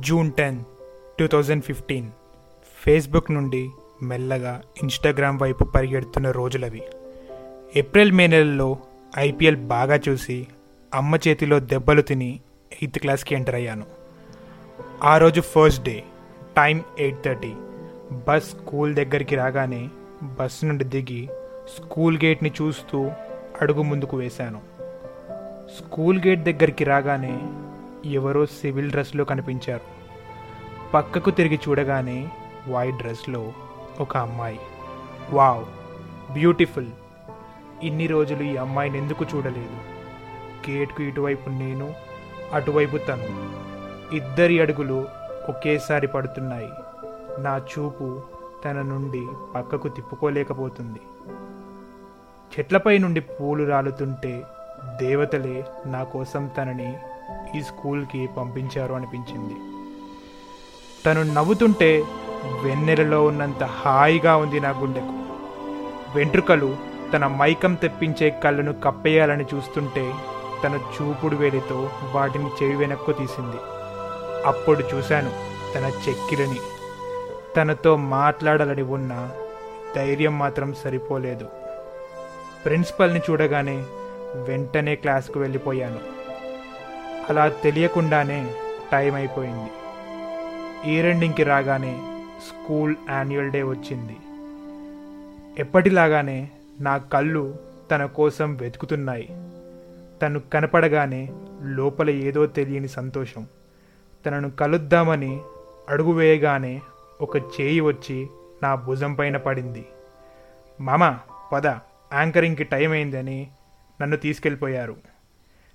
June ten two thousand fifteen. Facebook నుండి మెల్లగా Instagram వైపు పరిగెడుతున్న రోజులవి. ఏప్రిల్ మే నెలలో ఐపీఎల్ బాగా చూసి అమ్మ చేతిలో దెబ్బలు తిని ఎయిత్ క్లాస్కి ఎంటర్ అయ్యాను. ఆ రోజు first day time eight thirty. Bus school దగ్గరికి రాగానే బస్ నుండి దిగి స్కూల్ గేట్ని చూస్తూ అడుగు ముందుకు వేశాను. స్కూల్ గేట్ దగ్గరికి రాగానే ఎవరో సివిల్ డ్రెస్లో కనిపించారు. పక్కకు తిరిగి చూడగానే వైట్ డ్రెస్లో ఒక అమ్మాయి. వావ్ బ్యూటిఫుల్ ఇన్ని రోజులు ఈ అమ్మాయిని ఎందుకు చూడలేదు? గేట్కు ఇటువైపు నేను అటువైపు తను. ఇద్దరి అడుగులు ఒకేసారి పడుతున్నాయి. నా చూపు తన నుండి పక్కకు తిప్పుకోలేకపోతుంది. చెట్లపై నుండి పూలు రాలుతుంటే దేవతలే నా కోసం తనని ఈ స్కూల్కి పంపించారు అనిపించింది. తను నవ్వుతుంటే వెన్నెలలో ఉన్నంత హాయిగా ఉంది నా గుండెకు. వెంట్రుకలు తన మైకం తెప్పించే కళ్ళను కప్పేయాలని చూస్తుంటే తన చూపుడు వేలితో వాటిని చెవి వెనక్కు తీసింది. అప్పుడు చూశాను తన చెక్కిలని. తనతో మాట్లాడాలని ఉన్న ధైర్యం మాత్రం సరిపోలేదు. ప్రిన్సిపల్ని చూడగానే వెంటనే క్లాస్కు వెళ్ళిపోయాను. అలా తెలియకుండానే టైం అయిపోయింది. ఈ రాగానే స్కూల్ యాన్యువల్ డే వచ్చింది. ఎప్పటిలాగానే నా కళ్ళు తన కోసం వెతుకుతున్నాయి. తను కనపడగానే లోపల ఏదో తెలియని సంతోషం. తనను కలుద్దామని అడుగు వేయగానే ఒక చేయి వచ్చి నా భుజం పైన పడింది. మామ పద యాంకరింగ్కి టైం అయిందని నన్ను తీసుకెళ్ళిపోయారు.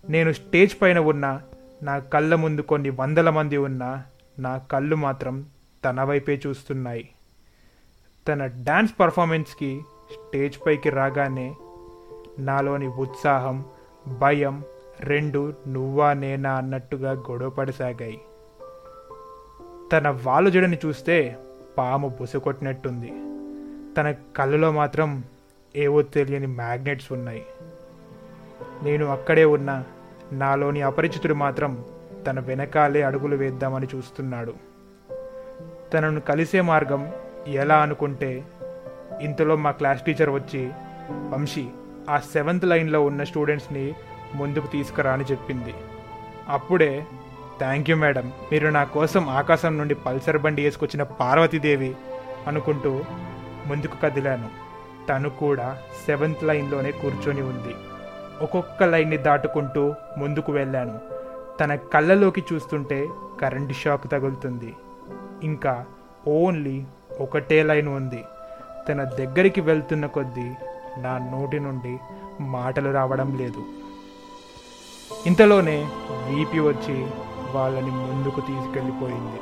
నేను స్టేజ్ పైన ఉన్న నా కళ్ళ ముందు కొన్ని వందల మంది ఉన్నా నా కళ్ళు మాత్రం తన వైపే చూస్తున్నాయి. తన డ్యాన్స్ పర్ఫార్మెన్స్కి స్టేజ్ పైకి రాగానే నాలోని ఉత్సాహం భయం రెండు నువ్వా నేనా అన్నట్టుగా గొడవపడసాగాయి. తన వాలుజడని చూస్తే పాము బుసకొట్టినట్టుంది తన కళ్ళలో మాత్రం ఏవో తెలియని మ్యాగ్నెట్స్ ఉన్నాయి. నేను అక్కడే ఉన్న నాలోని అపరిచితుడు మాత్రం తన వెనకాలే అడుగులు వేద్దామని చూస్తున్నాడు. తనను కలిసే మార్గం ఎలా అనుకుంటే ఇంతలో మా క్లాస్ టీచర్ వచ్చి వంశీ ఆ సెవెంత్ లైన్లో ఉన్న స్టూడెంట్స్ని ముందుకు తీసుకురా అని చెప్పింది. అప్పుడే థ్యాంక్ యూ మేడం మీరు నా కోసం ఆకాశం నుండి పల్సర్ బండి వేసుకొచ్చిన పార్వతీదేవి అనుకుంటూ ముందుకు కదిలాను. తను కూడా సెవెంత్ లైన్లోనే కూర్చొని ఉంది. ఒక్కొక్క లైన్ని దాటుకుంటూ ముందుకు వెళ్ళాను. తన కళ్ళలోకి చూస్తుంటే కరెంట్ షాక్ తగులుతుంది. ఇంకా ఓన్లీ ఒకటే లైన్ ఉంది. తన దగ్గరికి వెళ్తున్న కొద్దీ నా నోటి నుండి మాటలు రావడం లేదు. ఇంతలోనే వీపి వచ్చి వాళ్ళని ముందుకు తీసుకెళ్ళిపోయింది.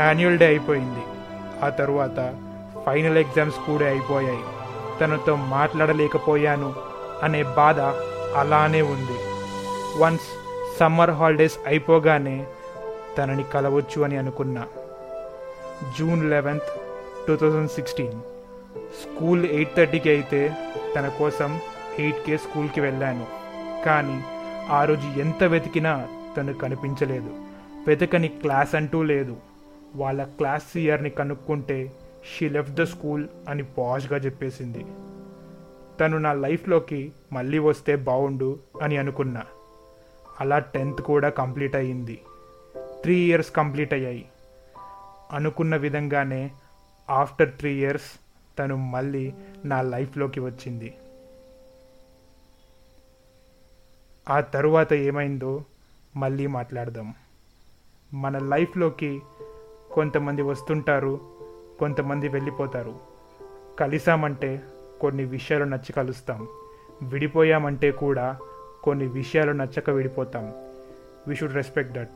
యాన్యువల్ డే అయిపోయింది. ఆ తరువాత ఫైనల్ ఎగ్జామ్స్ కూడా అయిపోయాయి. తనతో మాట్లాడలేకపోయాను అనే బాధ అలానే ఉంది. వన్స్ సమ్మర్ హాలిడేస్ అయిపోగానే తనని కలవచ్చు అని అనుకున్నా June eleventh two thousand sixteen. School eight థర్టీకి అయితే తన కోసం ఎయిట్కే స్కూల్కి వెళ్ళాను. కానీ ఆ రోజు ఎంత వెతికినా తను కనిపించలేదు. వెతకని క్లాస్ అంటూ లేదు. వాళ్ళ క్లాస్ ఇయర్ని కనుక్కుంటే షీ లెఫ్ట్ ద స్కూల్ అని పాష్గా చెప్పేసింది. తను నా లైఫ్లోకి మళ్ళీ వస్తే బాగుండు అని అనుకున్నా. అలా టెన్త్ కూడా కంప్లీట్ అయ్యింది. త్రీ ఇయర్స్ కంప్లీట్ అయ్యాయి. అనుకున్న విధంగానే ఆఫ్టర్ త్రీ ఇయర్స్ తను మళ్ళీ నా లైఫ్లోకి వచ్చింది. ఆ తరువాత ఏమైందో మళ్ళీ మాట్లాడదాం. మన లైఫ్లోకి కొంతమంది వస్తుంటారు కొంతమంది వెళ్ళిపోతారు. కలిసామంటే కొన్ని విషయాలు నచ్చి కలుస్తాం. విడిపోయామంటే కూడా కొన్ని విషయాలు నచ్చక విడిపోతాం. We should respect that